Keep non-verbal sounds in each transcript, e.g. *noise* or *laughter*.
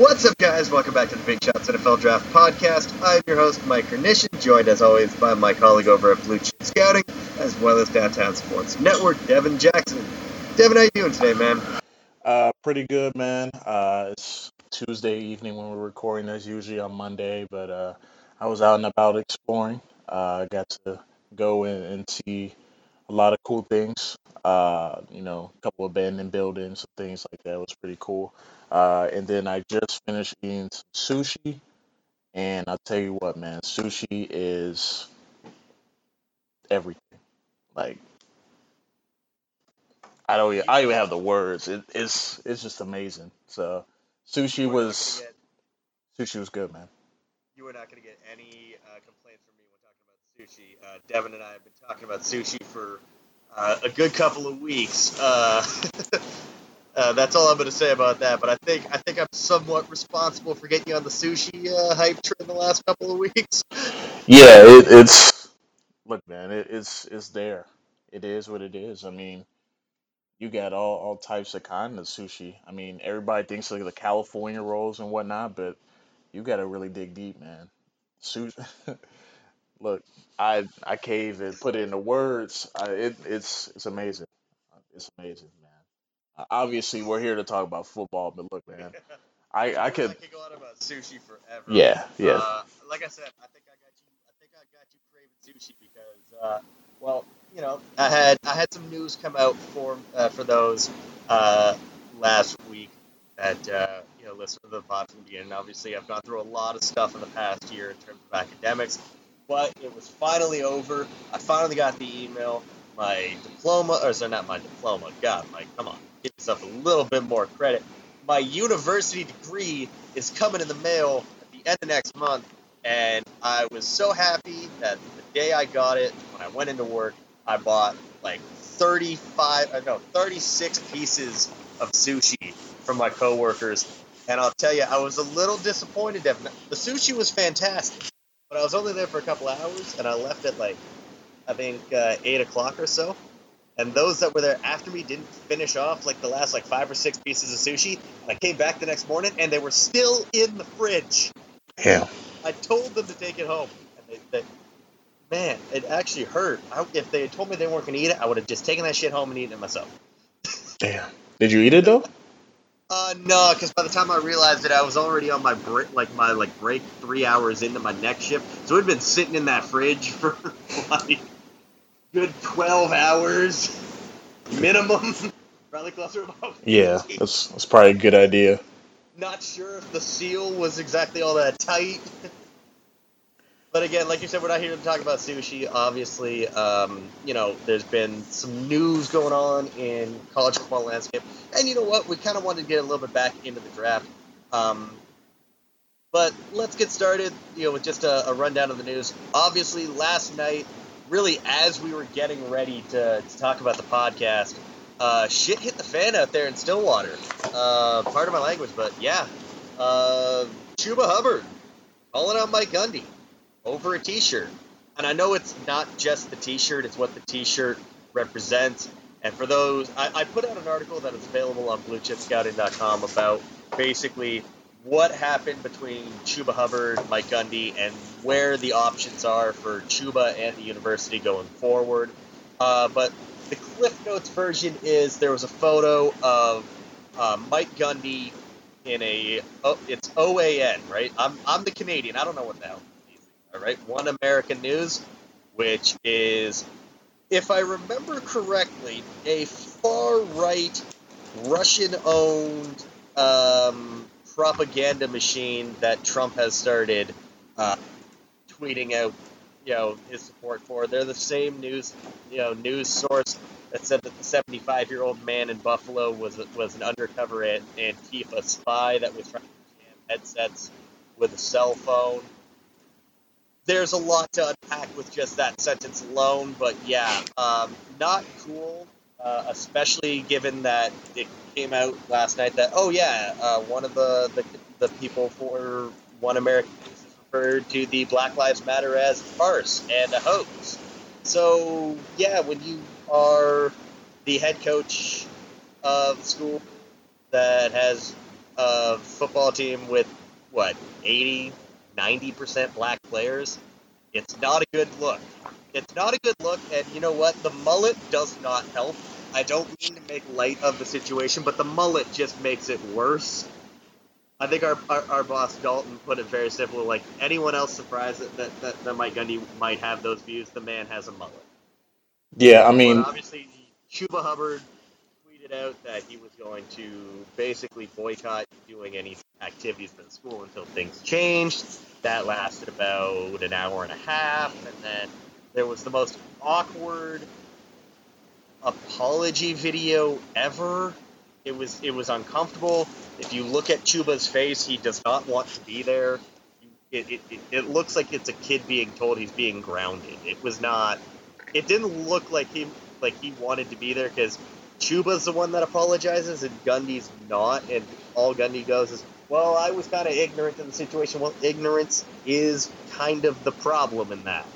What's up, guys? Welcome back to the Big Shots NFL Draft Podcast. I'm your host, Mike Ernishin, joined as always by my colleague over at Blue Chip Scouting, as well as Downtown Sports Network, Devin Jackson. Devin, how you doing today, man? Uh, pretty good, man. Uh, it's Tuesday evening when we're recording, as usually on Monday, but uh, I was out and about exploring. Uh, I got to go in and see a lot of cool things. Uh, you know, a couple abandoned buildings things like that. It was pretty cool. Uh, and then I just finished eating some sushi, and I'll tell you what, man, sushi is everything. Like I don't, even, I don't even have the words. It, it's it's just amazing. So sushi was sushi was good, man. You are not going to get any uh, complaints from me when talking about sushi. Uh, Devin and I have been talking about sushi for uh, a good couple of weeks. *laughs* Uh, that's all I'm going to say about that. But I think I think I'm somewhat responsible for getting you on the sushi uh, hype train the last couple of weeks. *laughs* Yeah, it, it's look, man, it, it's it's there. It is what it is. I mean, you got all, all types of kind of sushi. I mean, everybody thinks like the California rolls and whatnot, but you got to really dig deep, man. Sushi. *laughs* Look, I I cave and put it into words. I, it, it's it's amazing. It's amazing, man. Uh, obviously, we're here to talk about football, but look, man, *laughs* I I could. I could go on about sushi forever. Yeah, yeah. Uh, like I said, I think I got you. I think I got you craving sushi because, uh, well, you know, I had I had some news come out for uh, for those uh, last week that uh, you know listen to the pod from the beginning. Obviously, I've gone through a lot of stuff in the past year in terms of academics, but it was finally over. I finally got the email. My diploma, or sorry, not my diploma. God, Mike, come on, give yourself a little bit more credit. My university degree is coming in the mail at the end of next month, and I was so happy that the day I got it, when I went into work, I bought like 35, uh, no, 36 pieces of sushi from my coworkers. And I'll tell you, I was a little disappointed. The sushi was fantastic, but I was only there for a couple hours, and I left at like, I think uh, eight o'clock or so. And those that were there after me didn't finish off like the last like five or six pieces of sushi. And I came back the next morning, and they were still in the fridge. Yeah. I told them to take it home, and they, they man, it actually hurt. I, if they had told me they weren't going to eat it, I would have just taken that shit home and eaten it myself. Damn. Did you eat it though? Uh, no, because by the time I realized it, I was already on my break, like my like break three hours into my next shift, so it had been sitting in that fridge *laughs* for like good twelve hours minimum. *laughs* Probably closer about. Yeah, that's that's probably a good idea. Not sure if the seal was exactly all that tight. *laughs* But again, like you said, we're not here to talk about sushi. Obviously, um, you know, there's been some news going on in college football landscape, and you know what? We kind of wanted to get a little bit back into the draft. Um, but let's get started, you know, with just a, a, rundown of the news. Obviously, last night, really as we were getting ready to, to talk about the podcast, uh, shit hit the fan out there in Stillwater. Uh, part of my language, but yeah, uh, Chuba Hubbard calling out Mike Gundy over a t-shirt. And I know it's not just the t-shirt, it's what the t-shirt represents. And for those, I, I put out an article that is available on bluechipscouting.com about basically what happened between Chuba Hubbard, Mike Gundy, and where the options are for Chuba and the university going forward. Uh, but the Cliff Notes version is there was a photo of uh, Mike Gundy in a oh, it's OAN, right? I'm I'm the Canadian. I don't know what the hell all right, One American News, which is, if I remember correctly, a far right Russian owned um, propaganda machine that Trump has started uh, tweeting out, you know, his support for. They're the same news, you know, news source that said that the 75 year old man in Buffalo was was an undercover Antifa spy that was trying to jam headsets with a cell phone there's a lot to unpack with just that sentence alone. But yeah, um, not cool, uh, especially given that it came out last night that oh yeah, uh, one of the, the, the people for One American referred to the Black Lives Matter as a farce and a hoax. So yeah, when you are the head coach of school that has a football team with what 80, 90 percent black players. It's not a good look. It's not a good look, and you know what? The mullet does not help. I don't mean to make light of the situation, but the mullet just makes it worse. I think our, our, our boss Dalton put it very simply like anyone else surprised that, that, that, that Mike Gundy might have those views, the man has a mullet. Yeah, I But mean, obviously, Chuba Hubbard tweeted out that he was going to basically boycott doing any activities for the school until things changed. That lasted about an hour and a half, and then there was the most awkward apology video ever. It was it was uncomfortable. If you look at Chuba's face, he does not want to be there. It, it, it, looks like it's a kid being told he's being grounded. It was not. It didn't look like he like he wanted to be there because Chuba's the one that apologizes and Gundy's not. And all Gundy goes is, "Well, I was kind of ignorant in the situation." Well, ignorance is kind of the problem in that.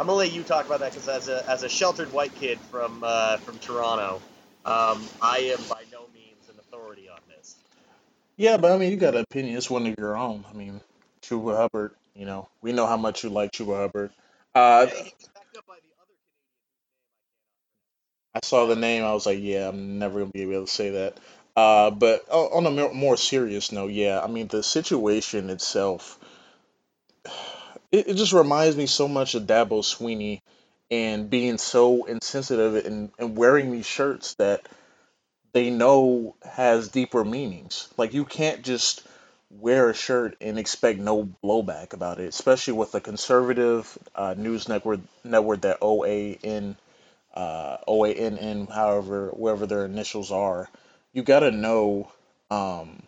I'm gonna let you talk about that because as a as a sheltered white kid from uh, from Toronto, um, I am by no means an authority on this. yeah, but I mean, you got an opinion. It's one of your own. I mean, Chuba Hubbard. You know, we know how much you like Chuba Hubbard. Uh, Yeah, he's backed up by the other I saw the name. I was like, yeah, I'm never gonna be able to say that. Uh, but on a more serious note, yeah, I mean, the situation itself, it, it just reminds me so much of Dabo Swinney and being so insensitive and, and wearing these shirts that they know has deeper meanings. Like you can't just wear a shirt and expect no blowback about it, especially with a conservative uh, news network network that OAN uh, OANN, however, whatever their initials are. You got to know um,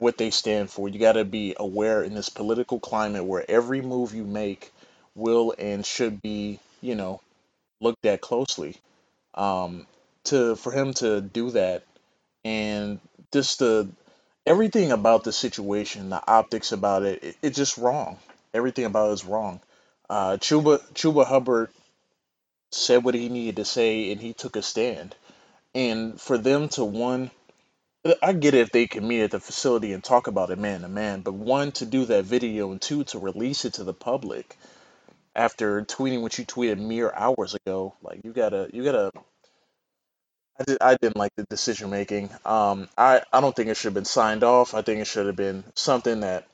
what they stand for. You got to be aware in this political climate where every move you make will and should be, you know, looked at closely. Um, to for him to do that and just the everything about the situation, the optics about it, it it's just wrong. Everything about it is wrong. Uh, Chuba Chuba Hubbard said what he needed to say, and he took a stand. And for them to one, I get it if they can meet at the facility and talk about it man to man, but one to do that video and two to release it to the public after tweeting what you tweeted mere hours ago, like you gotta you gotta I, did, I didn't like the decision making. Um, I, I don't think it should have been signed off. I think it should have been something that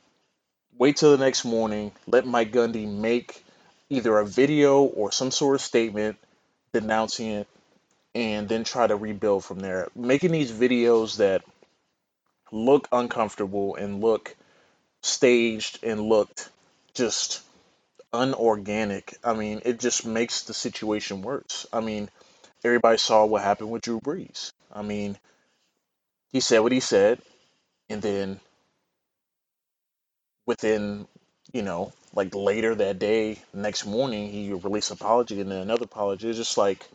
wait till the next morning, let Mike Gundy make either a video or some sort of statement denouncing it, and then try to rebuild from there. Making these videos that look uncomfortable and look staged and looked just unorganic. I mean, it just makes the situation worse. I mean, everybody saw what happened with Drew Brees. I mean, he said what he said, and then within, you know, like later that day, next morning, he released an apology and then another apology. It's just like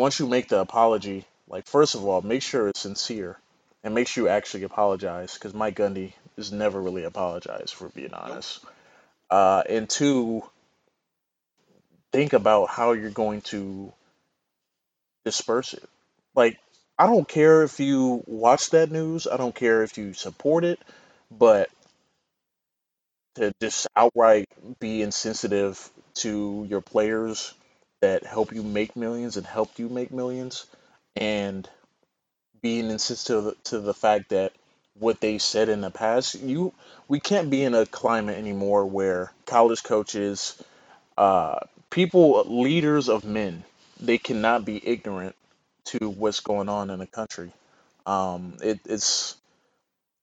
once you make the apology, like first of all, make sure it's sincere and make sure you actually apologize because Mike Gundy has never really apologized for being Nope. honest. Uh, and two, think about how you're going to disperse it. Like, I don't care if you watch that news, I don't care if you support it, but to just outright be insensitive to your players that help you make millions and helped you make millions, and being insistent to the fact that what they said in the past, you we can't be in a climate anymore where college coaches, uh, people, leaders of men, they cannot be ignorant to what's going on in the country. Um, it, it's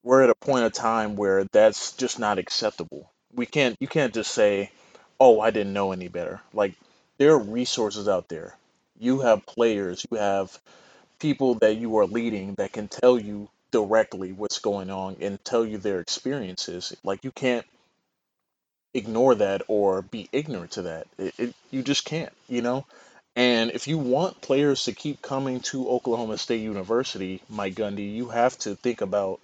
we're at a point of time where that's just not acceptable. We can't you can't just say, "Oh, I didn't know any better." Like there are resources out there. You have players, you have people that you are leading that can tell you directly what's going on and tell you their experiences. Like you can't ignore that or be ignorant to that. It, it, you just can't, you know? And if you want players to keep coming to Oklahoma State University, Mike Gundy, you have to think about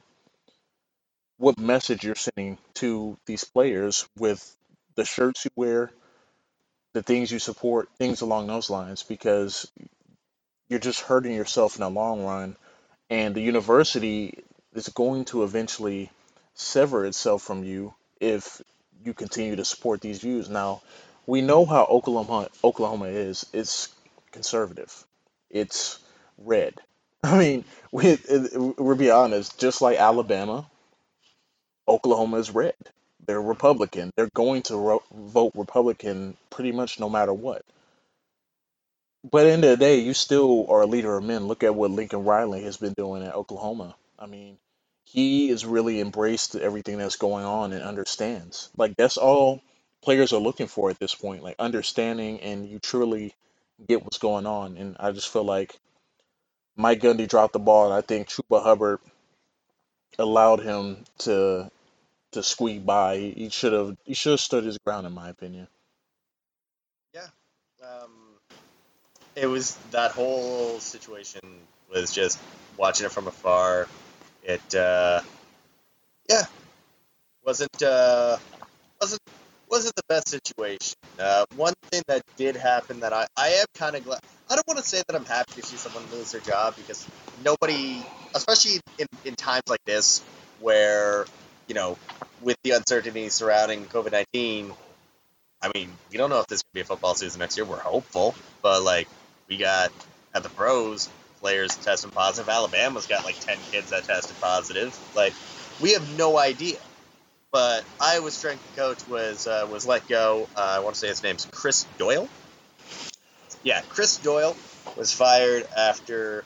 what message you're sending to these players with the shirts you wear, the things you support, things along those lines, because you're just hurting yourself in the long run. And the university is going to eventually sever itself from you if you continue to support these views. Now, we know how Oklahoma Oklahoma is. It's conservative. It's red. *laughs* I mean, we we'll be honest. Just like Alabama, Oklahoma is red. They're Republican. They're going to vote Republican pretty much no matter what. But at the the day, you still are a leader of men. Look at what Lincoln Riley has been doing at Oklahoma. I mean, he has really embraced everything that's going on and understands. Like that's all players are looking for at this point, like understanding and you truly get what's going on. And I just feel like Mike Gundy dropped the ball, and I think Chuba Hubbard allowed him to to squeak by. He should have he should have stood his ground, in my opinion. Yeah. Um, it was that whole situation was just watching it from afar. It uh, yeah wasn't uh, wasn't wasn't the best situation. Uh, one thing that did happen that I, I am kind of glad. I don't want to say that I'm happy to see someone lose their job because nobody, especially in, in times like this, where you know, with the uncertainty surrounding COVID nineteen, I mean, we don't know if this is gonna be a football season next year. We're hopeful, but like we got at the pros players testing positive. Alabama's got like ten kids that tested positive. Like we have no idea. But Iowa's strength coach was uh, was let go. Uh, I want to say his name's Chris Doyle. Yeah, Chris Doyle was fired after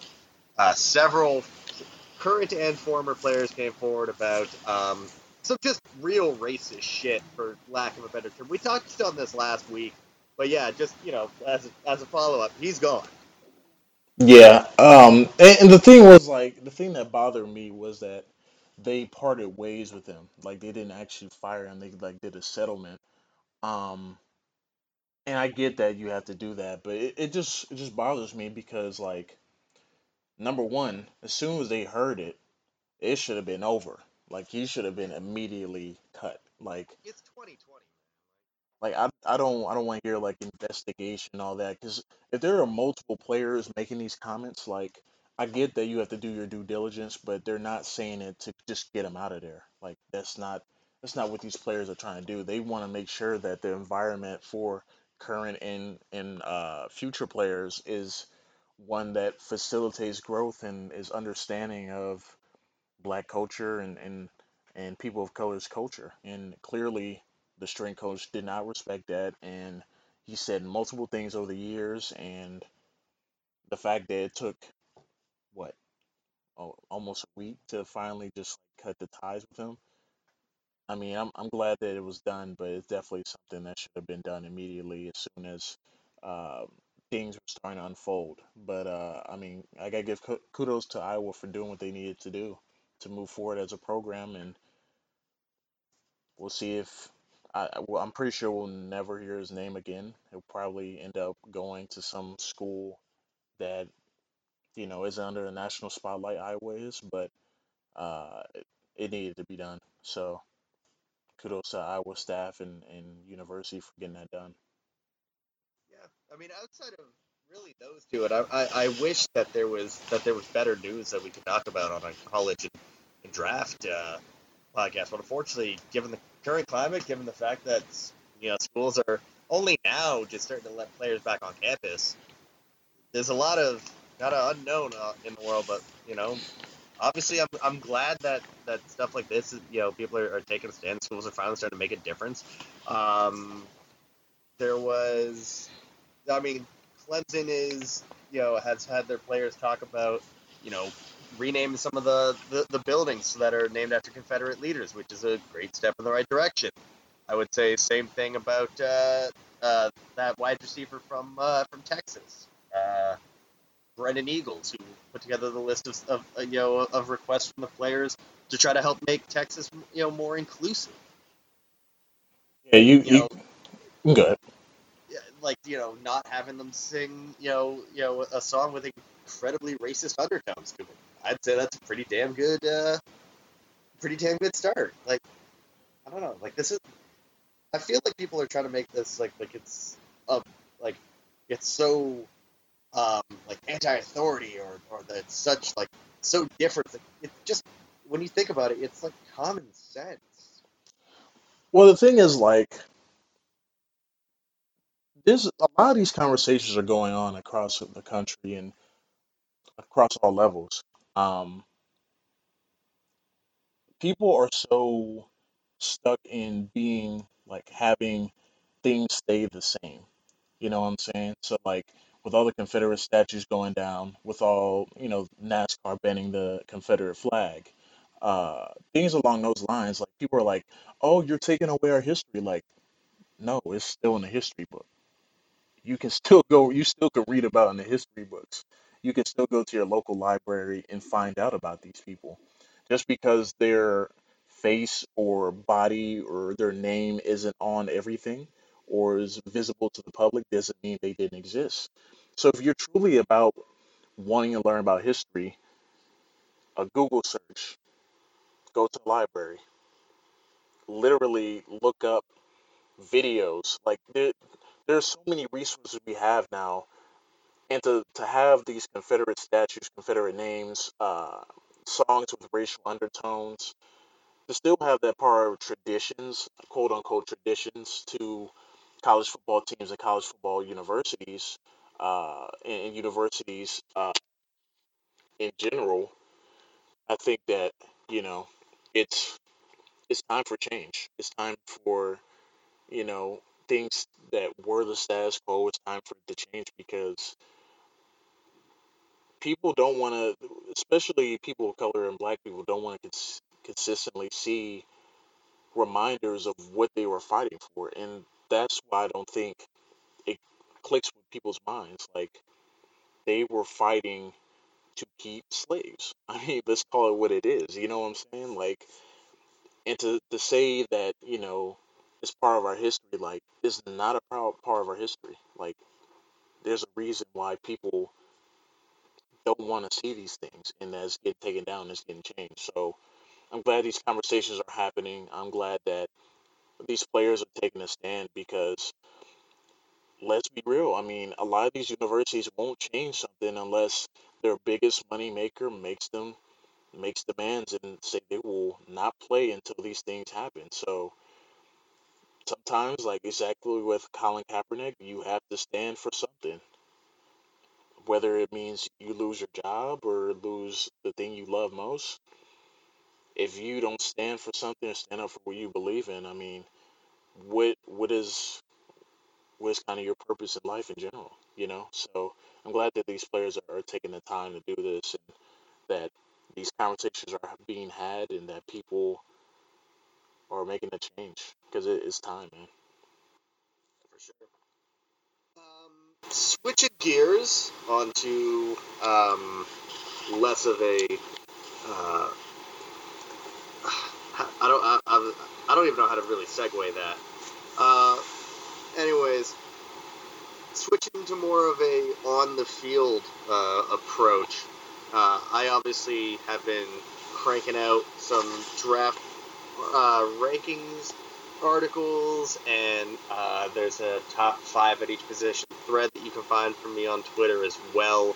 uh, several current and former players came forward about um, some just real racist shit, for lack of a better term. We talked on this last week, but yeah, just you know, as a, as a follow up, he's gone. Yeah, um, and, and the thing was like the thing that bothered me was that they parted ways with him. Like they didn't actually fire him. They like did a settlement. Um, and I get that you have to do that, but it, it just it just bothers me because like number one, as soon as they heard it, it should have been over. Like he should have been immediately cut. Like It's 2020. like I, I don't I don't want to hear like investigation and all that because if there are multiple players making these comments, like I get that you have to do your due diligence, but they're not saying it to just get them out of there. Like that's not that's not what these players are trying to do. They want to make sure that the environment for current and and uh, future players is one that facilitates growth and is understanding of black culture and and and people of color's culture. And clearly, the strength coach did not respect that, and he said multiple things over the years, and the fact that it took what oh, almost a week to finally just cut the ties with him. I mean, I'm I'm glad that it was done, but it's definitely something that should have been done immediately as soon as uh, things were starting to unfold. But uh, I mean, I gotta give kudos to Iowa for doing what they needed to do to move forward as a program, and we'll see if I well, I'm pretty sure we'll never hear his name again. He'll probably end up going to some school that you know isn't under the national spotlight Iowa is, but uh, it, it needed to be done. So kudos to Iowa staff and, and university for getting that done. I mean, outside of really those two, and I, I, I wish that there was that there was better news that we could talk about on a college and, and draft uh, podcast. But unfortunately, given the current climate, given the fact that you know schools are only now just starting to let players back on campus, there's a lot of not of unknown uh, in the world. But you know, obviously, I'm, I'm glad that that stuff like this, is, you know, people are, are taking a stand. Schools are finally starting to make a difference. Um, there was I mean, Clemson is, you know, has had their players talk about, you know, renaming some of the, the, the buildings that are named after Confederate leaders, which is a great step in the right direction. I would say same thing about uh, uh, that wide receiver from uh, from Texas, uh, Brennan Eagles, who put together the list of, of uh, you know of requests from the players to try to help make Texas you know more inclusive. Yeah, you You know, you good. Like you know, not having them sing, you know, you know, a song with incredibly racist undertones to it. I'd say that's a pretty damn good, uh, pretty damn good start. Like, I don't know, like this is. I feel like people are trying to make this like like it's a like it's so um like anti-authority or or that it's such like so different. That it just when you think about it, it's like common sense. Well, the thing is, like, a lot of these conversations are going on across the country and across all levels. Um, people are so stuck in being like having things stay the same. You know what I'm saying? So like with all the Confederate statues going down, with all, you know, NASCAR banning the Confederate flag, uh, things along those lines, like people are like, "Oh, you're taking away our history." Like, no, it's still in the history book. You can still go, you still can read about in the history books. You can still go to your local library and find out about these people. Just because their face or body or their name isn't on everything or is visible to the public doesn't mean they didn't exist. So if you're truly about wanting to learn about history, a Google search, go to the library, literally look up videos. Like there's so many resources we have now and to, to have these Confederate statues, Confederate names, uh, songs with racial undertones, to still have that part of traditions, quote unquote traditions, to college football teams and college football universities, uh, and, and universities uh, in general, I think that you know it's it's time for change. It's time for you know things that were the status quo. It's time for it to change because people don't want to, especially people of color and black people, don't want to cons- consistently see reminders of what they were fighting for. And that's why I don't think it clicks with people's minds. Like, they were fighting to keep slaves. *laughs* I mean, let's call it what it is. You know what I'm saying? Like, and to, to say that, you know, it's part of our history, like, is not a proud part of our history. Like, there's a reason why people don't want to see these things and that's getting taken down, it's getting changed. So, I'm glad these conversations are happening. I'm glad that these players are taking a stand because let's be real. I mean, a lot of these universities won't change something unless their biggest money maker makes them makes demands and say they will not play until these things happen. So sometimes, like exactly with Colin Kaepernick, you have to stand for something. Whether it means you lose your job or lose the thing you love most, if you don't stand for something stand up for what you believe in, I mean, what what is what's kind of your purpose in life in general, you know? So I'm glad that these players are, are taking the time to do this and that these conversations are being had and that people are making a change because it is time, man. For sure. Um, switching gears onto um, less of a. Uh, *sighs* I don't. I, I, I don't even know how to really segue that. Uh, anyways, switching to more of a on the field uh, approach. Uh, I obviously have been cranking out some draft uh, rankings articles, and uh, there's a top five at each position thread that you can find from me on Twitter as well.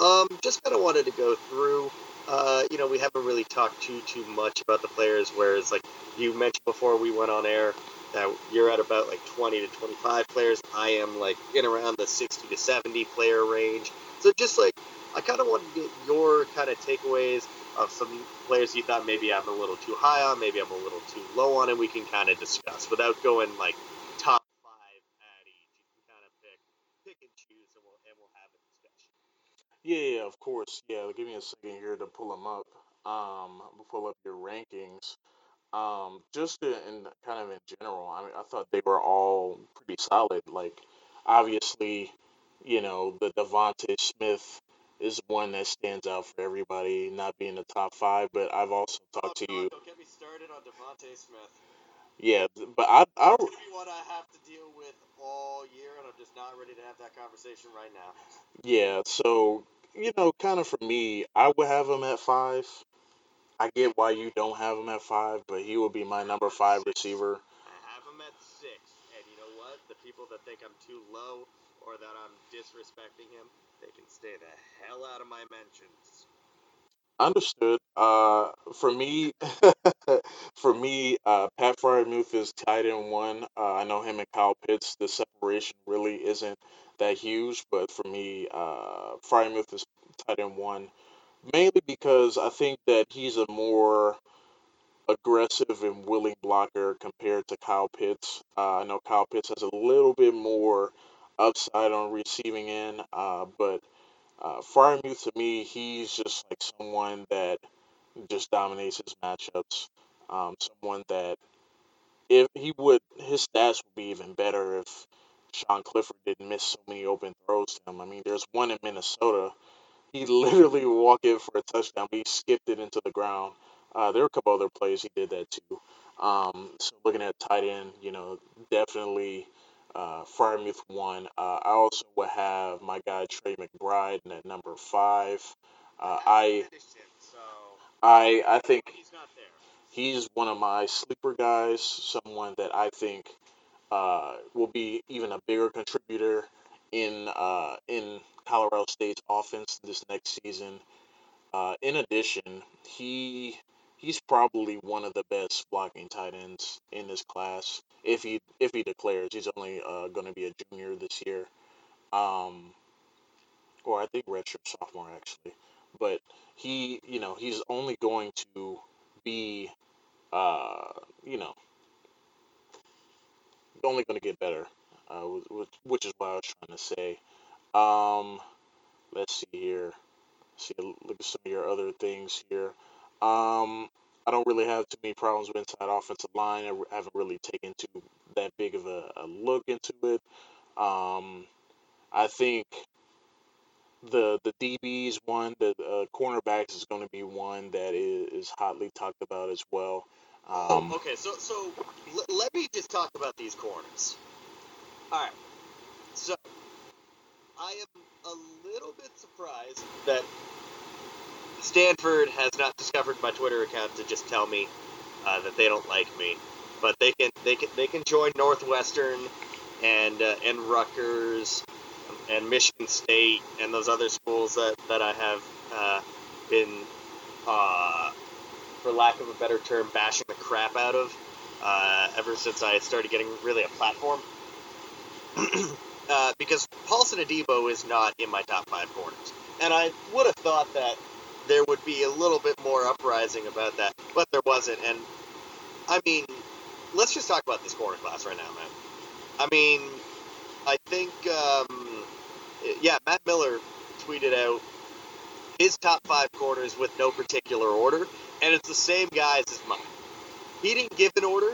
Um, just kind of wanted to go through. Uh, you know, we haven't really talked too too much about the players. Whereas, like you mentioned before we went on air, that you're at about like 20 to 25 players. I am like in around the 60 to 70 player range. So just like I kind of want to get your kind of takeaways of some players you thought maybe I'm a little too high on, maybe I'm a little too low on, and we can kind of discuss without going like top five at each. You can kind of pick pick and choose, and we'll and we'll have a discussion. Yeah, yeah, of course. Yeah, give me a second here to pull them up. Um, pull up your rankings. Um, just in, in kind of in general, I mean, I thought they were all pretty solid. Like, obviously, you know, the DeVonta Smith is one that stands out for everybody, not being the top five. But I've also Oh talked to God, you. don't get me started on DeVonta Smith. Yeah, but I, I, be one I have to deal with all year, and I'm just not ready to have that conversation right now. yeah. So, you know, kind of for me, I would have him at five. I get why you don't have him at five, but he would be my number five receiver. I have him at six, and you know what? The people that think I'm too low or that I'm disrespecting him, they can stay the hell out of my mentions. Understood. Uh, for me, *laughs* for me, uh, Pat Freiermuth is tight end one. Uh, I know him and Kyle Pitts. The separation really isn't that huge, but for me, uh, Freiermuth is tight end one, mainly because I think that he's a more aggressive and willing blocker compared to Kyle Pitts. Uh, I know Kyle Pitts has a little bit more upside on receiving end, uh, but uh, Freiermuth to me, he's just like someone that just dominates his matchups. Um, someone that if he would, his stats would be even better if Sean Clifford didn't miss so many open throws to him. I mean, there's one in Minnesota. He *laughs* literally walked in for a touchdown, but he skipped it into the ground. Uh, there were a couple other plays he did that too. Um, so looking at tight end, you know, definitely uh, one. Uh, I also would have my guy Trey McBride at number five. Uh, I I I think he's one of my sleeper guys. Someone that I think uh, will be even a bigger contributor in uh, in Colorado State's offense this next season. Uh, in addition, he he's probably one of the best blocking tight ends in this class. If he if he declares, he's only uh, going to be a junior this year, um, or I think redshirt sophomore actually. But he, you know, he's only going to be, uh, you know, only going to get better, uh, which, is what I was trying to say. Um, let's see here. See, look at some of your other things here. Um, I don't really have too many problems with inside offensive line. I haven't really taken too that big of a, a look into it. Um, I think the the DBs one, the uh, cornerbacks is going to be one that is, is hotly talked about as well. Um, oh, okay, so so l- let me just talk about these corners. All right, so I am a little bit surprised that Stanford has not discovered my Twitter account to just tell me uh, that they don't like me, but they can they can they can join Northwestern and uh, and Rutgers and Michigan State and those other schools that, that I have uh, been, uh, for lack of a better term, bashing the crap out of uh, ever since I started getting really a platform. *clears throat* Uh, because Paulson Adebo is not in my top five corners. And I would have thought that there would be a little bit more uprising about that, but there wasn't. And I mean, let's just talk about this corner class right now, man. I mean, I think um, yeah, Matt Miller tweeted out his top five corners with no particular order, and it's the same guys as mine. He didn't give an order,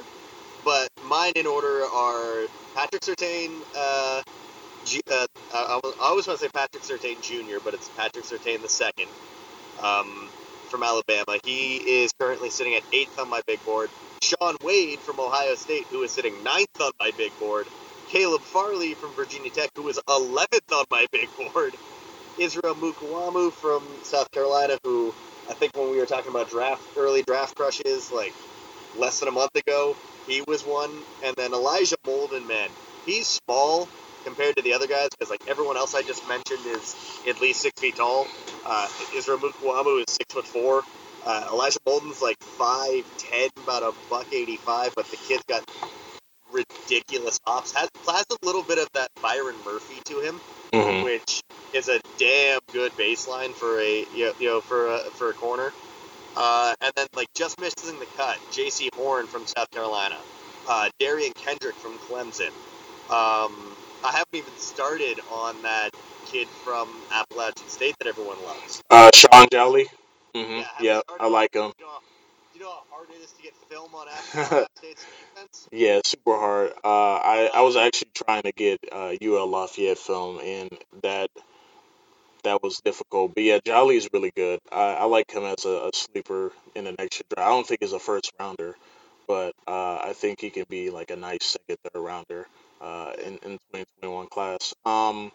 but mine in order are Patrick Surtain. Uh, G, uh, I, I, always want to say Patrick Surtain Jr., but it's Patrick Surtain the second um, from Alabama. He is currently sitting at eighth on my big board. Shaun Wade from Ohio State, who is sitting ninth on my big board. Caleb Farley from Virginia Tech, who was 11th on my big board. Israel Mukuamu from South Carolina, who I think when we were talking about draft early draft crushes, like less than a month ago, he was one. And then Elijah Molden, man, he's small compared to the other guys because like everyone else I just mentioned is at least six feet tall. Uh, Israel Mukuamu is six foot four. Uh, Elijah Molden's like five ten, about a buck eighty five, but the kid's got ridiculous hops. Has, has a little bit of that Byron Murphy to him, mm-hmm. which is a damn good baseline for a you know for a, for a corner. Uh, and then like just missing the cut, Jaycee Horn from South Carolina, uh, Derion Kendrick from Clemson. Um, I haven't even started on that kid from Appalachian State that everyone loves. Uh, Shaun Jolly. Mm-hmm. Yeah, yeah I like him. You know, you know how hard it is to get film on Appalachian *laughs* State's defense? Yeah, super hard. Uh, I I was actually trying to get uh, UL Lafayette film, and that that was difficult. But yeah, Jolly is really good. I, I like him as a, a sleeper in the next year draft. I don't think he's a first rounder, but uh, I think he can be like a nice second, third rounder uh, in in 2021 class. Um,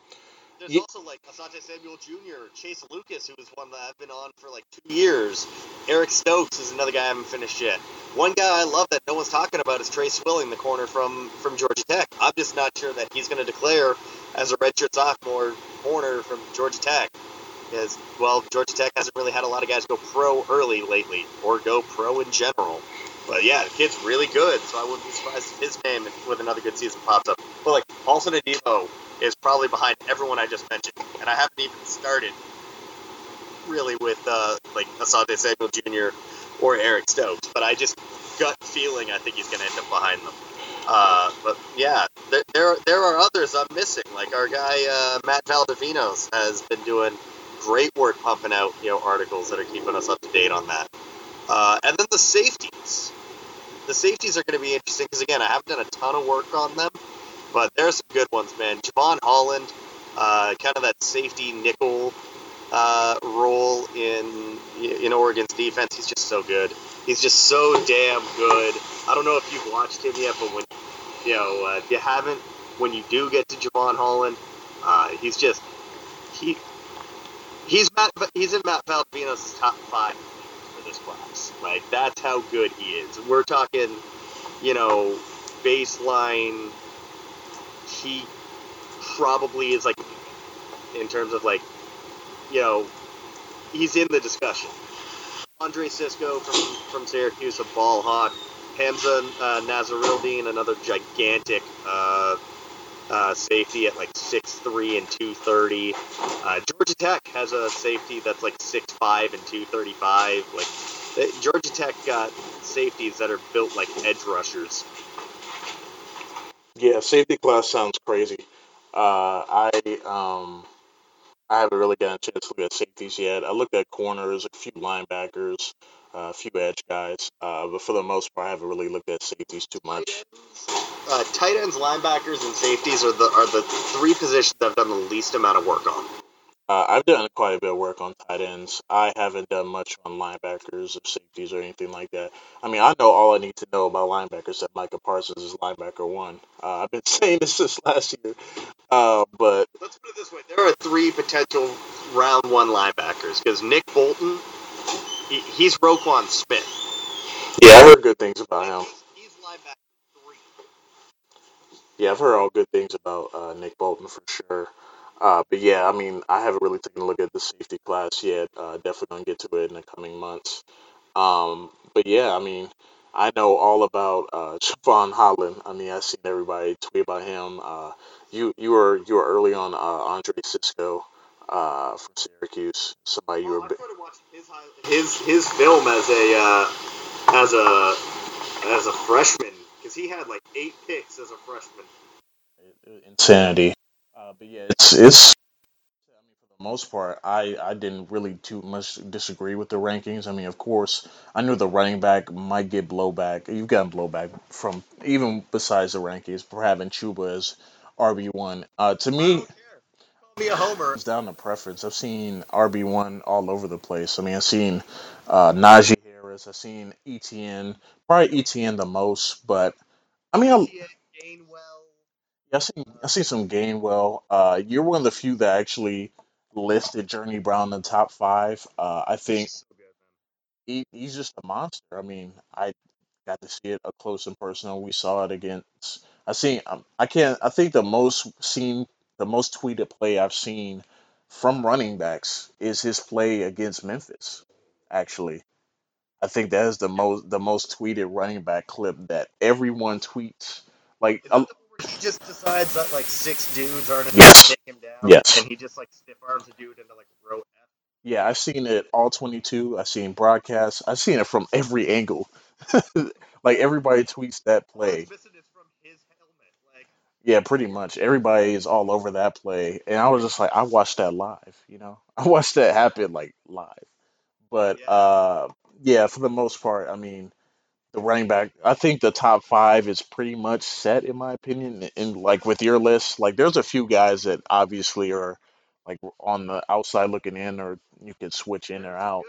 there's yeah. also like Asante Samuel Jr., Chase Lucas, who was one that I've been on for like two years. Eric Stokes is another guy I haven't finished yet. One guy I love that no one's talking about is Tre Swilling, the corner from from Georgia Tech. I'm just not sure that he's going to declare as a redshirt sophomore corner from Georgia Tech. Because, well, Georgia Tech hasn't really had a lot of guys go pro early lately, or go pro in general. But yeah, the kid's really good, so I wouldn't be surprised if his name with another good season pops up. But like Paulson Adebo is probably behind everyone I just mentioned, and I haven't even started really with uh, like Asante Samuel Jr. or Eric Stokes, but I just gut feeling I think he's going to end up behind them. Uh, but yeah, there, there there are others I'm missing. Like our guy uh, Matt Valdovinos has been doing great work pumping out you know articles that are keeping us up to date on that. Uh, and then the safeties. The safeties are going to be interesting because again, I haven't done a ton of work on them, but there's some good ones, man. Jevon Holland, uh, kind of that safety nickel uh, role in in Oregon's defense. He's just so good. He's just so damn good. I don't know if you've watched him yet, but when you know uh, if you haven't, when you do get to Jevon Holland, uh, he's just he he's Matt he's in Matt Valdovinos' top five for this class. Like that's how good he is. We're talking, you know, baseline. He probably is like in terms of like, you know, he's in the discussion. Andre Cisco from, from Syracuse, a ball hawk. Hamsah uh, Nasirildeen, another gigantic uh, uh, safety at like 6'3 and 230. Uh, Georgia Tech has a safety that's like 6'5 and 235. Like they, Georgia Tech got safeties that are built like edge rushers. Yeah, safety class sounds crazy. Uh, I um, I haven't really gotten a chance to look at safeties yet. I looked at corners, a few linebackers, uh, a few edge guys, uh, but for the most part, I haven't really looked at safeties too much. Uh, tight ends, linebackers, and safeties are the are the three positions I've done the least amount of work on. Uh, I've done quite a bit of work on tight ends. I haven't done much on linebackers or safeties or anything like that. I mean, I know all I need to know about linebackers that Micah Parsons is linebacker one. Uh, I've been *laughs* saying this since last year, uh, but let's put it this way: there are three potential round one linebackers because Nick Bolton, he, he's Roquan Smith. Yeah, I've heard good things about him. He's linebacker three. Yeah, I've heard all good things about uh, Nick Bolton for sure. Uh, but yeah, I mean, I haven't really taken a look at the safety class yet. Uh, definitely gonna get to it in the coming months. Um, but yeah, I mean, I know all about uh, *laughs* Jevon Holland. I mean, I've seen everybody tweet about him. Uh, you you were you were early on uh, Andre Cisco uh, from Syracuse. Somebody you were. I bi- started watching his his his film as a uh, as a as a freshman because he had like eight picks as a freshman. insanity. Uh, but yeah, it's it's. I mean, for the most part, I I didn't really too much disagree with the rankings. I mean, of course, I knew the running back might get blowback. You've gotten blowback from even besides the rankings for having Chuba as RB one. Uh, to me, don't care. Call me a homer. it's down to preference. I've seen RB one all over the place. I mean, I've seen uh, Najee Harris. I've seen ETN, probably ETN the most, but I mean, I, ETN, Gainwell. Yeah, I seen I seen some Gainwell. Uh, you're one of the few that actually listed Journey Brown in the top five. Uh, I think He's so good, man. he, he's just a monster. I mean, I got to see it up close and personal. We saw it against. I seen. Um, I can't. I think the most seen, the most tweeted play I've seen from running backs is his play against Memphis. Actually, I think that is the most the most tweeted running back clip that everyone tweets. Like, Is that the one where he just decides that like six dudes aren't enough yes, to take him down, yes. and he just like stiff arms a dude into like a row F? Yeah, I've seen it all 22. I've seen broadcasts. I've seen it from every angle. *laughs* like everybody tweets that play. missing is from his helmet. Like, Yeah, pretty much. Everybody is all over that play. And I was just like, I watched that live, you know? *laughs* I watched that happen like live. But yeah, uh yeah, for the most part, I mean, the running back, I think the top five is pretty much set in my opinion. And like with your list, like there's a few guys that obviously are like on the outside looking in or you could switch in or out.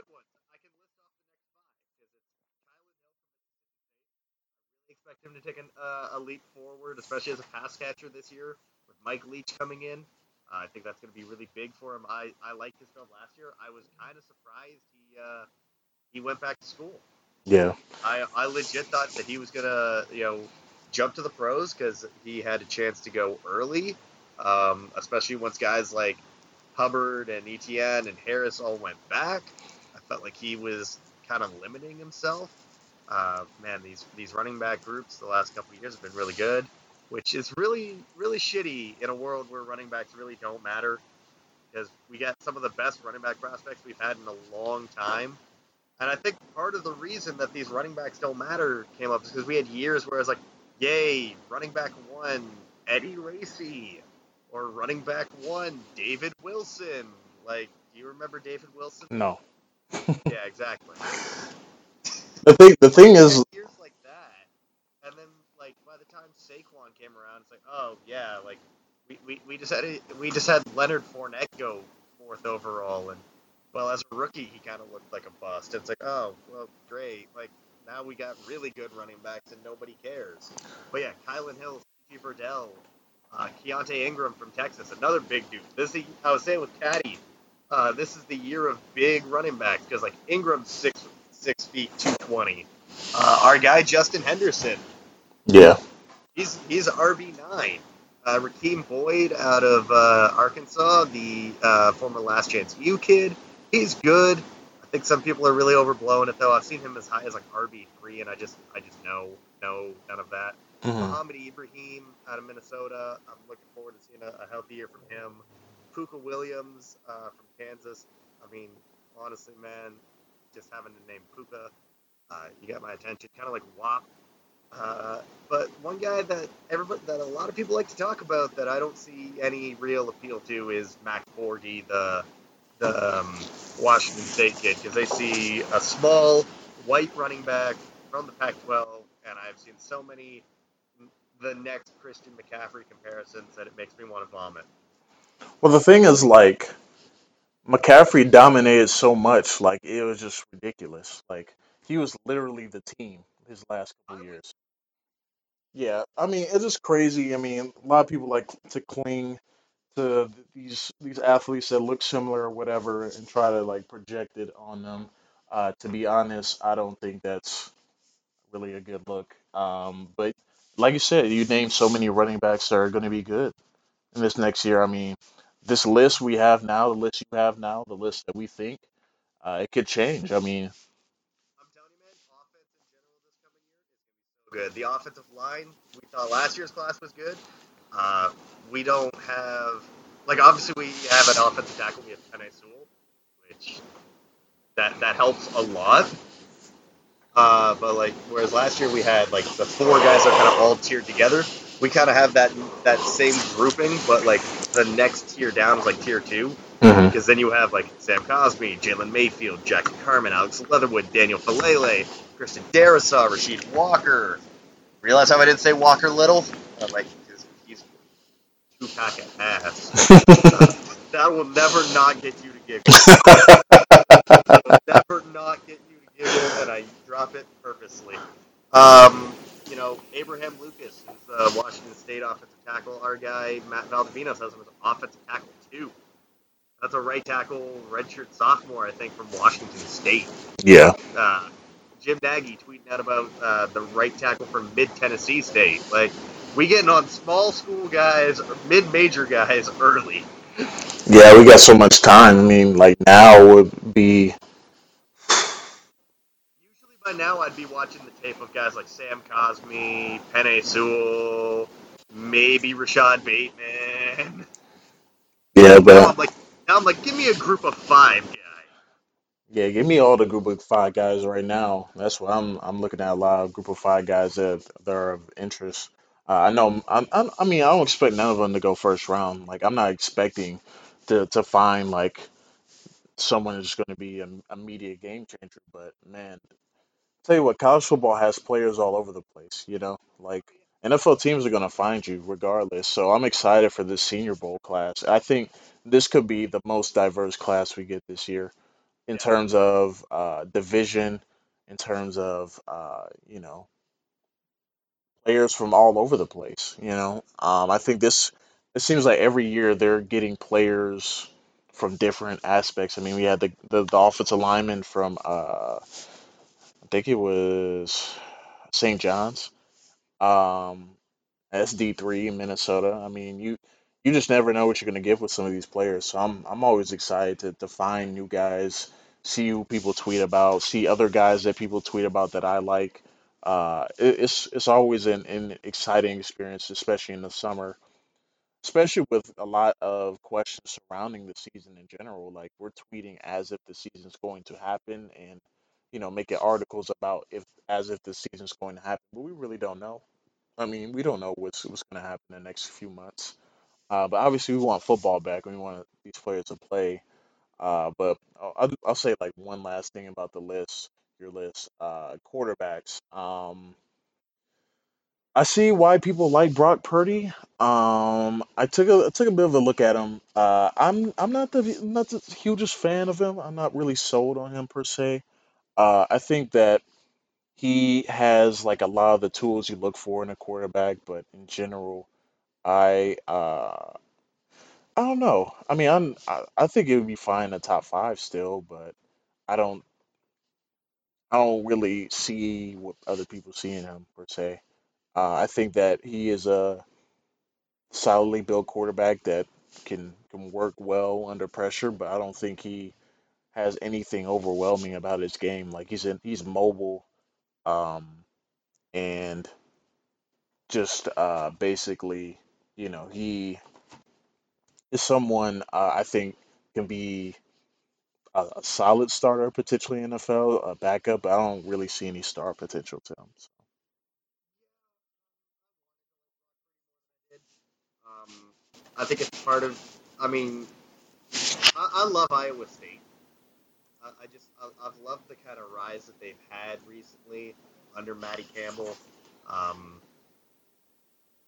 Expect him to take an, uh, a leap forward, especially as a pass catcher this year with Mike Leach coming in. Uh, I think that's going to be really big for him. I, I liked his film last year. I was kind of surprised he uh, he went back to school. Yeah. I, I legit thought that he was gonna you know jump to the pros because he had a chance to go early, um, especially once guys like Hubbard and Etienne and Harris all went back, I felt like he was kind of limiting himself. Uh, man, these these running back groups the last couple years have been really good, which is really really shitty in a world where running backs really don't matter because we got some of the best running back prospects we've had in a long time. And I think part of the reason that these running backs don't matter came up is because we had years where it's like, yay, running back one, Eddie Lacy, or running back one, David Wilson. Like, do you remember David Wilson? No. *laughs* yeah, exactly. The thing, the thing is, years like that, and then like by the time Saquon came around, it's like, oh yeah, like we, we, we just had we just had Leonard Fournette go fourth overall, and well, as a rookie, he kind of looked like a bust. It's like, oh well, great, like now we got really good running backs, and nobody cares. But yeah, Kylan Hill, C.J. Verdell, uh, Keaontay Ingram from Texas, another big dude. This is, I was saying with Caddy, uh, this is the year of big running backs because like Ingram's six six feet two twenty. Uh, our guy Justin Henderson, yeah, he's he's RB nine. Uh, Rakeem Boyd out of uh, Arkansas, the uh, former Last Chance U kid, he's good. I think some people are really overblowing it though. I've seen him as high as like RB three, and I just I just know no none of that. Mhm. Mohamed Ibrahim out of Minnesota. I'm looking forward to seeing a, a healthy year from him. Pooka Williams uh, from Kansas. I mean, honestly, man, just having the name Pooka, uh, you got my attention. Kind of like WAP. Uh, but one guy that everybody, that a lot of people like to talk about that I don't see any real appeal to is Max Borghi, the the um, Washington State kid, because they see a small white running back from the Pac-12, and I've seen so many the next Christian McCaffrey comparisons that it makes me want to vomit. Well, the thing is, like, McCaffrey dominated so much, like, it was just ridiculous. Like, he was literally the team his last couple years. Yeah, I mean, it's just crazy. I mean, a lot of people like to cling to these these athletes that look similar or whatever and try to like project it on them. Uh, to be honest, I don't think that's really a good look. Um, but like you said, you named so many running backs that are going to be good in this next year. I mean, this list we have now, the list you have now, the list that we think, uh, it could change. I mean, good. The offensive line, we thought last year's class was good. Uh, we don't have, like, obviously we have an offensive tackle. We have Penei Sewell, which that that helps a lot. Uh, but like, whereas last year we had like the four guys are kind of all tiered together. We kind of have that that same grouping, but like the next tier down is like tier two. mhm. Because then you have like Sam Cosmi, Jalen Mayfield, Jackson Carman, Alex Leatherwood, Daniel Faalele, Christian Darrisaw, Rasheed Walker. Realize how I didn't say Walker Little? Uh, like, two pack ass. Uh, *laughs* that will never not get you to giggle. *laughs* That will never not get you to giggle, and I drop it purposely. Um, you know, Abraham Lucas, who's the Washington State offensive tackle. Our guy, Matt Valdovinos, has him as offensive tackle, too. That's a right tackle, redshirt sophomore, I think, from Washington State. yeah, Uh, Jim Nagy tweeting out about uh, the right tackle from Mid Tennessee State. Like, we getting on small school guys, mid major guys early. yeah, we got so much time. I mean, like now would be, Usually by now I'd be watching the tape of guys like Sam Cosmi, Penei Sewell, maybe Rashod Bateman. yeah, but Now I'm like, now I'm like, give me a group of five guys. yeah, give me all the group of five guys right now. That's what I'm. I'm looking at a lot of group of five guys that that are of interest. Uh, I know. I'm, I'm, I mean, I don't expect none of them to go first round. Like, I'm not expecting to to find like someone who's going to be an immediate game changer. But man, tell you what, college football has players all over the place. You know, like NFL teams are going to find you regardless. So I'm excited for this Senior Bowl class. I think this could be the most diverse class we get this year in terms of uh, division, in terms of uh, you know players from all over the place. You know, um, I think this. It seems like every year they're getting players from different aspects. I mean, we had the the, the offensive lineman from uh, I think it was St. John's, um, SD three in Minnesota. I mean, you you just never know what you're gonna get with some of these players. So I'm I'm always excited to, to find new guys, see who people tweet about, see other guys that people tweet about that I like. Uh, it, it's it's always an, an exciting experience, especially in the summer, especially with a lot of questions surrounding the season in general. Like we're tweeting as if the season's going to happen, and you know making articles about if as if the season's going to happen, but we really don't know. I mean, we don't know what's what's going to happen in the next few months. Uh, but obviously, we want football back. And we want these players to play. Uh, but I'll, I'll I'll say like one last thing about the list, your list, uh, quarterbacks. Um, I see why people like Brock Purdy. Um, I took a I took a bit of a look at him. Uh, I'm I'm not the not the hugest fan of him. I'm not really sold on him per se. Uh, I think that he has like a lot of the tools you look for in a quarterback, but in general, I uh I don't know. I mean, I'm I, I think it would be fine in the top five still, but I don't I don't really see what other people see in him per se. Uh, I think that he is a solidly built quarterback that can can work well under pressure, but I don't think he has anything overwhelming about his game. Like he's in, he's mobile, um, and just uh, basically, you know, he is someone uh, I think can be a, solid starter potentially in the NFL, a backup. I don't really see any star potential to him. So. Um, I think it's part of. I mean, I, I love Iowa State. I, I just I, I've loved the kind of rise that they've had recently under Matty Campbell. Um,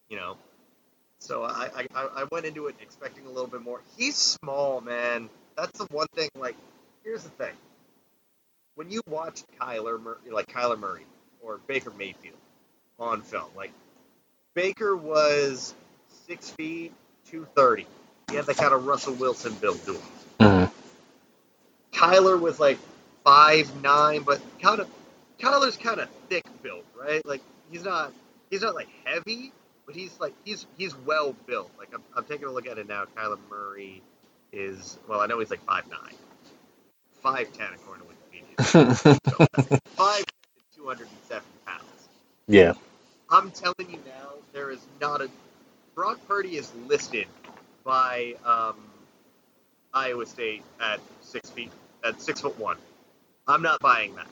you know, so I I I went into it expecting a little bit more. He's small, man. That's the one thing. Like, here's the thing: when you watch Kyler Murray, like Kyler Murray or Baker Mayfield on film, like Baker was six feet, two thirty. He had the kind of Russell Wilson build to him. Mhm. Kyler was like five nine, but kind of Kyler's kind of thick built, right? Like he's not he's not like heavy, but he's like he's he's well built. Like I'm, I'm taking a look at it now. Kyler Murray is well, I know he's like five nine, five ten according to Wikipedia. So, *laughs* five two hundred and seven pounds. yeah. I'm telling you now, there is not a Brock Purdy is listed by um, Iowa State at six feet at six foot one. I'm not buying that.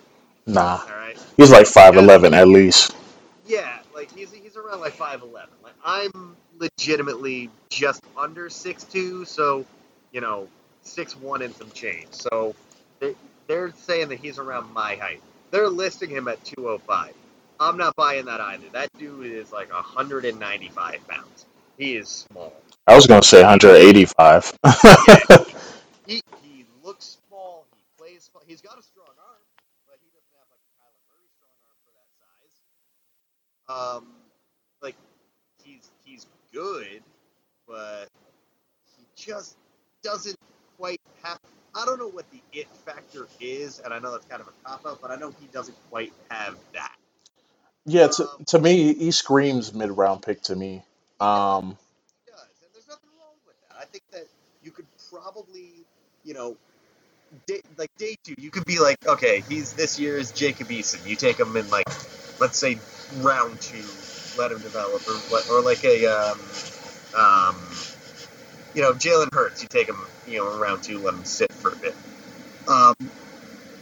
Nah. All right. He's like five eleven at least. Yeah, like he's he's around like five eleven. Like I'm legitimately just under six two, so you know six one and some change. So they they're saying that he's around my height. They're listing him at two oh five. I'm not buying that either. That dude is like 195 pounds. He is small. I was gonna say 185. Yeah, *laughs* he he looks small. He plays. fu- He's got a strong arm, but he doesn't have like a Kyler Murray strong arm for that size. Um, like he's he's good, but he just doesn't quite have. I don't know what the it factor is, and I know that's kind of a cop out, but I know he doesn't quite have that. yeah, to, Um, to me, he screams mid round pick to me. he does. Um, He does, and there's nothing wrong with that. I think that you could probably, you know, day, like day two, you could be like, okay, he's this year's Jacob Eason. You take him in like, let's say round two, let him develop, or what, or like a, um, um, you know, Jalen Hurts. You take him, you know, in round two, let him sit for a bit. Um,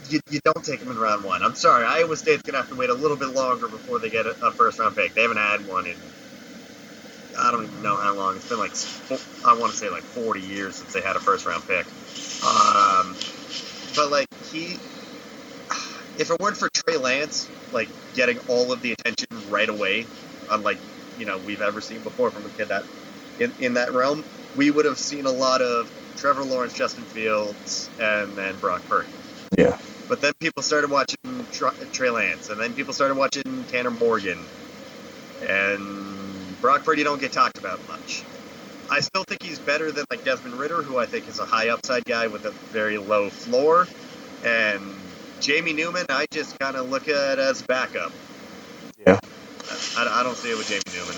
you, you don't take them in round one. I'm sorry, Iowa State's gonna have to wait a little bit longer before they get a, a first round pick. They haven't had one in I don't even know how long. It's been like I want to say like 40 years since they had a first round pick. Um, but like he, if it weren't for Trey Lance, like getting all of the attention right away, unlike you know we've ever seen before from a kid that in, in that realm, we would have seen a lot of Trevor Lawrence, Justin Fields, and then Brock Purdy. yeah. But then people started watching Tr- Trey Lance, and then people started watching Tanner Morgan, and Brock Purdy don't get talked about much. I still think he's better than like Desmond Ridder, who I think is a high upside guy with a very low floor, and Jamie Newman, I just kind of look at as backup. Yeah. I, I don't see it with Jamie Newman.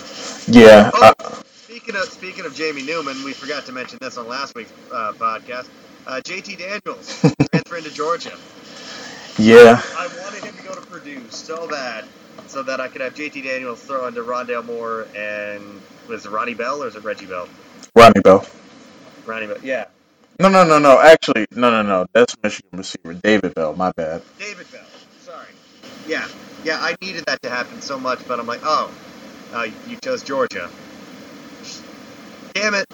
Yeah. Oh, speaking of speaking of Jamie Newman, we forgot to mention this on last week's uh, podcast. Uh, JT Daniels *laughs* transferring to Georgia. Yeah. I wanted him to go to Purdue so bad, so that I could have JT Daniels throw into Rondale Moore and was it Ronnie Bell or is it Reggie Bell? Ronnie Bell. Ronnie Bell, yeah. No, no, no, no. Actually, no, no, no. That's Michigan receiver David Bell. My bad. David Bell. Sorry. Yeah, yeah. I needed that to happen so much, but I'm like, oh, uh, you chose Georgia. Damn it.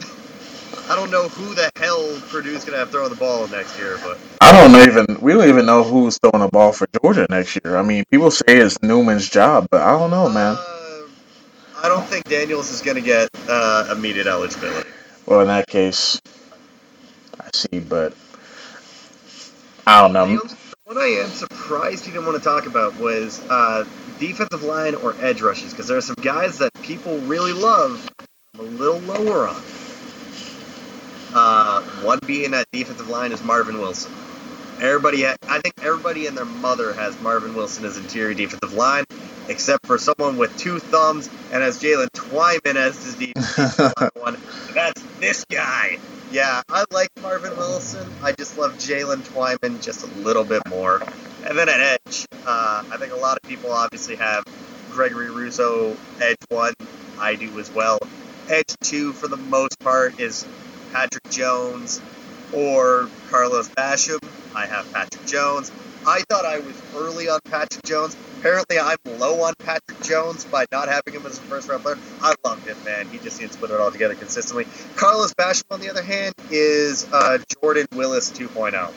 I don't know who the hell Purdue's gonna have throwing the ball next year, but I don't even. We don't even know who's throwing the ball for Georgia next year. I mean, people say it's Newman's job, but I don't know, man. Uh, I don't think Daniels is gonna get uh, immediate eligibility. Well, in that case, I see, but I don't know. What I am surprised you didn't want to talk about was uh, defensive line or edge rushes, because there are some guys that people really love. A little lower on. Uh, one being at defensive line is Marvin Wilson. Everybody, ha- I think everybody and their mother has Marvin Wilson as interior defensive line, except for someone with two thumbs and has Jaylen Twyman as his defensive *laughs* line one. That's this guy. Yeah, I like Marvin Wilson. I just love Jaylen Twyman just a little bit more. And then at edge, uh, I think a lot of people obviously have Gregory Rousseau edge one. I do as well. Edge two, for the most part, is Patrick Jones or Carlos Basham. I have Patrick Jones. I thought I was early on Patrick Jones. Apparently, I'm low on Patrick Jones by not having him as a first round player. I loved him, man. He just needs to put it all together consistently. Carlos Basham, on the other hand, is uh, Jordan Willis 2.0.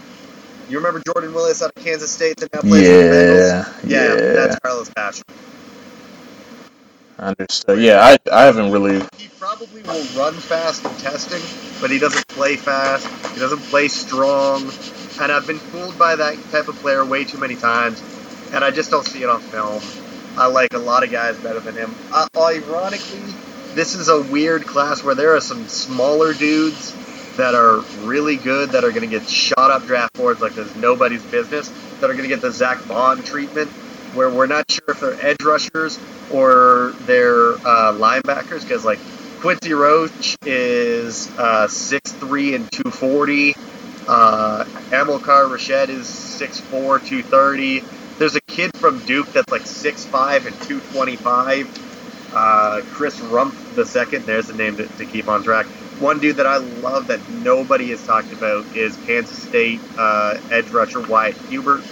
You remember Jordan Willis out of Kansas State that now plays for the Bengals? Yeah, Yeah, yeah. that's Carlos Basham. Understood. Yeah, I, I haven't really. He probably will run fast in testing, but he doesn't play fast. He doesn't play strong. And I've been fooled by that type of player way too many times, and I just don't see it on film. I like a lot of guys better than him. Uh, ironically, this is a weird class where there are some smaller dudes that are really good that are going to get shot up draft boards like there's nobody's business, that are going to get the Zack Baun treatment, where we're not sure if they're edge rushers or they're uh, linebackers, because like Quincy Roche is uh, 6'3 and 240. Uh, Amilcar Rashid is 6'4, 230. There's a kid from Duke that's like 6'5 and 225. Uh, Chris Rumph the second. There's a name to, to keep on track. One dude that I love that nobody has talked about is Kansas State uh, edge rusher Wyatt Hubert.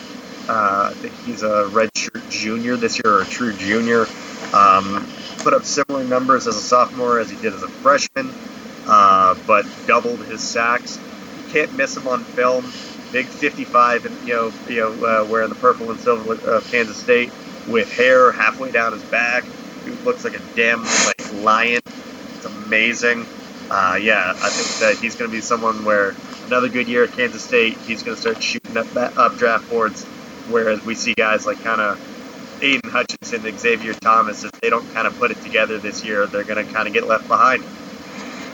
Uh, I think he's a redshirt junior this year, or a true junior. Um, put up similar numbers as a sophomore as he did as a freshman, uh, but doubled his sacks. Can't miss him on film. Big 55, and you know, you know, uh, wearing the purple and silver of Kansas State with hair halfway down his back. He looks like a damn like lion. It's amazing. Uh, yeah, I think that he's going to be someone where another good year at Kansas State, he's going to start shooting up, up draft boards. Whereas we see guys like kind of Aidan Hutchinson, Xavier Thomas, if they don't kind of put it together this year, they're going to kind of get left behind.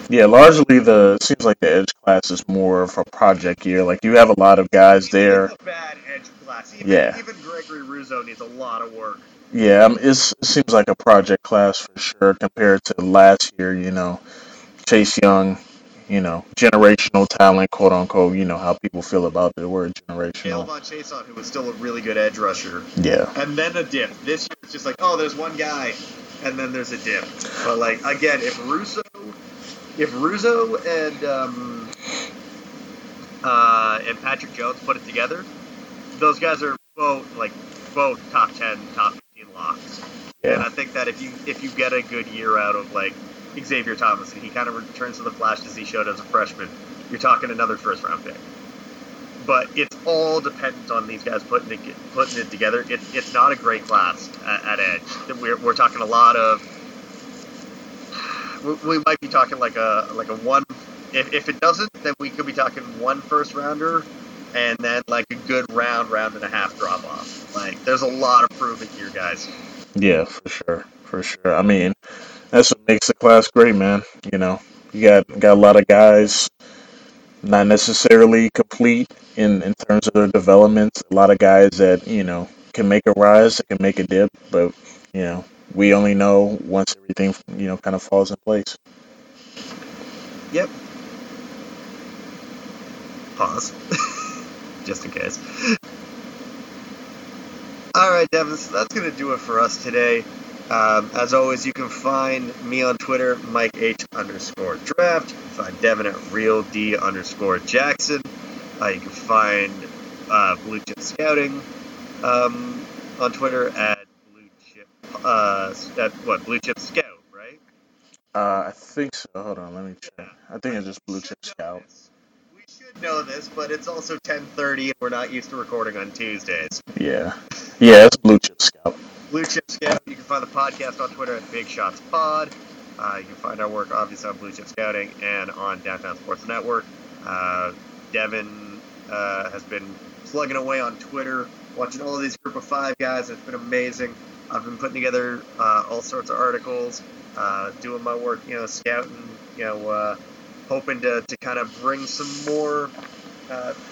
Yeah, largely the seems like the edge class is more of a project year. Like you have a lot of guys there. Bad edge class. Even, Yeah. even Gregory Rousseau needs a lot of work. Yeah, um, it's, it seems like a project class for sure compared to last year. You know, Chase Young, you know, generational talent, quote unquote. You know how people feel about the word generational. Von Chaisson, who was still a really good edge rusher. Yeah, And then a dip. This year it's just like, oh, there's one guy, and then there's a dip. But like again, if Rousseau, if Rousseau and um, uh, and Patrick Jones put it together, those guys are both like both top ten, top fifteen locks. Yeah. And I think that if you if you get a good year out of like Xavier Thomas and he kind of returns to the flashes he showed as a freshman, you're talking another first round pick. But it's all dependent on these guys putting it putting it together. It's it's not a great class at, at edge. We're, we're talking a lot of. We, we might be talking like a like a one. If, if it doesn't, then we could be talking one first rounder, and then like a good round, round and a half drop off. Like there's a lot of proving here, guys. yeah, for sure, for sure. I mean, that's what makes the class great, man. You know, you got got a lot of guys, not necessarily complete in in terms of their development. A lot of guys that you know can make a rise, can make a dip, but you know, we only know once everything you know kind of falls in place. Yep. Pause. *laughs* Just in case. Alright, Devin, so that's to do it for us today. Um, as always, you can find me on Twitter, Mike H underscore draft. You can find Devin at real D underscore Jackson. Uh, you can find uh, Blue Chip Scouting um, on Twitter at Blue Chip, uh, at what, Blue Chip Scout, right? Uh, I think so. Hold on, let me check. Yeah. I think it's just Blue Chip Scout. this. We should know this, but it's also 10:30, and we're not used to recording on Tuesdays. Yeah, yeah, it's Blue Chip Scout. Blue Chip Scout. You can find the podcast on Twitter at Big Shots Pod. Uh, you can find our work obviously on Blue Chip Scouting and on Downtown Sports Network. Uh, Devin uh, has been slugging away on Twitter, watching all of these Group of Five guys. It's been amazing. I've been putting together uh, all sorts of articles, uh, doing my work, you know, scouting, you know, uh, hoping to, to kind of bring some more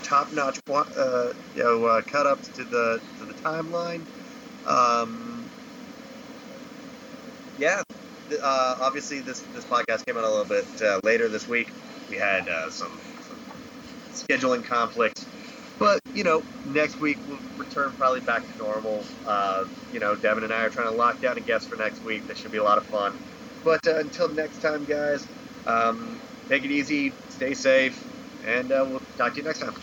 top-notch, you know, cut-ups to the to the timeline. Um, yeah, uh, obviously this this podcast came out a little bit uh, later this week. We had uh, some, some scheduling conflicts, but you know, next week we'll return probably back to normal. Uh, you know, Devin and I are trying to lock down a guest for next week. That should be a lot of fun. But uh, until next time, guys, um, take it easy, stay safe, and uh, we'll talk to you next time.